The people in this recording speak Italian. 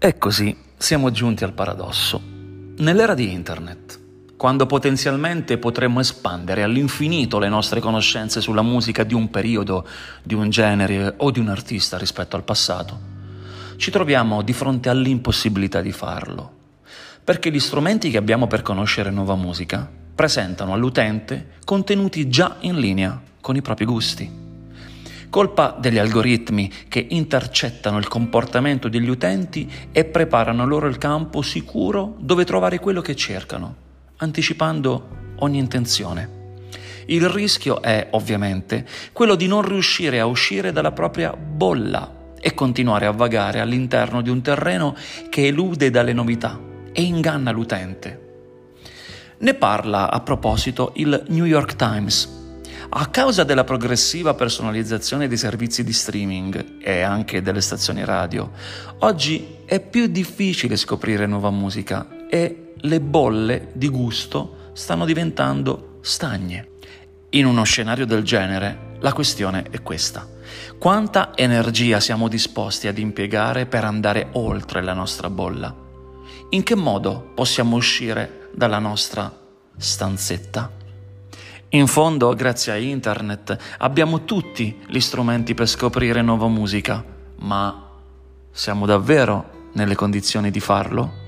E così siamo giunti al paradosso. Nell'era di Internet, quando potenzialmente potremmo espandere all'infinito le nostre conoscenze sulla musica di un periodo, di un genere o di un artista rispetto al passato, ci troviamo di fronte all'impossibilità di farlo, perché gli strumenti che abbiamo per conoscere nuova musica presentano all'utente contenuti già in linea con i propri gusti colpa degli algoritmi che intercettano il comportamento degli utenti e preparano loro il campo sicuro dove trovare quello che cercano, anticipando ogni intenzione. Il rischio è, ovviamente, quello di non riuscire a uscire dalla propria bolla e continuare a vagare all'interno di un terreno che elude dalle novità e inganna l'utente. Ne parla a proposito il New York Times a causa della progressiva personalizzazione dei servizi di streaming e anche delle stazioni radio, oggi è più difficile scoprire nuova musica e le bolle di gusto stanno diventando stagne. In uno scenario del genere, la questione è questa. Quanta energia siamo disposti ad impiegare per andare oltre la nostra bolla? In che modo possiamo uscire dalla nostra stanzetta? In fondo, grazie a internet, abbiamo tutti gli strumenti per scoprire nuova musica, ma siamo davvero nelle condizioni di farlo?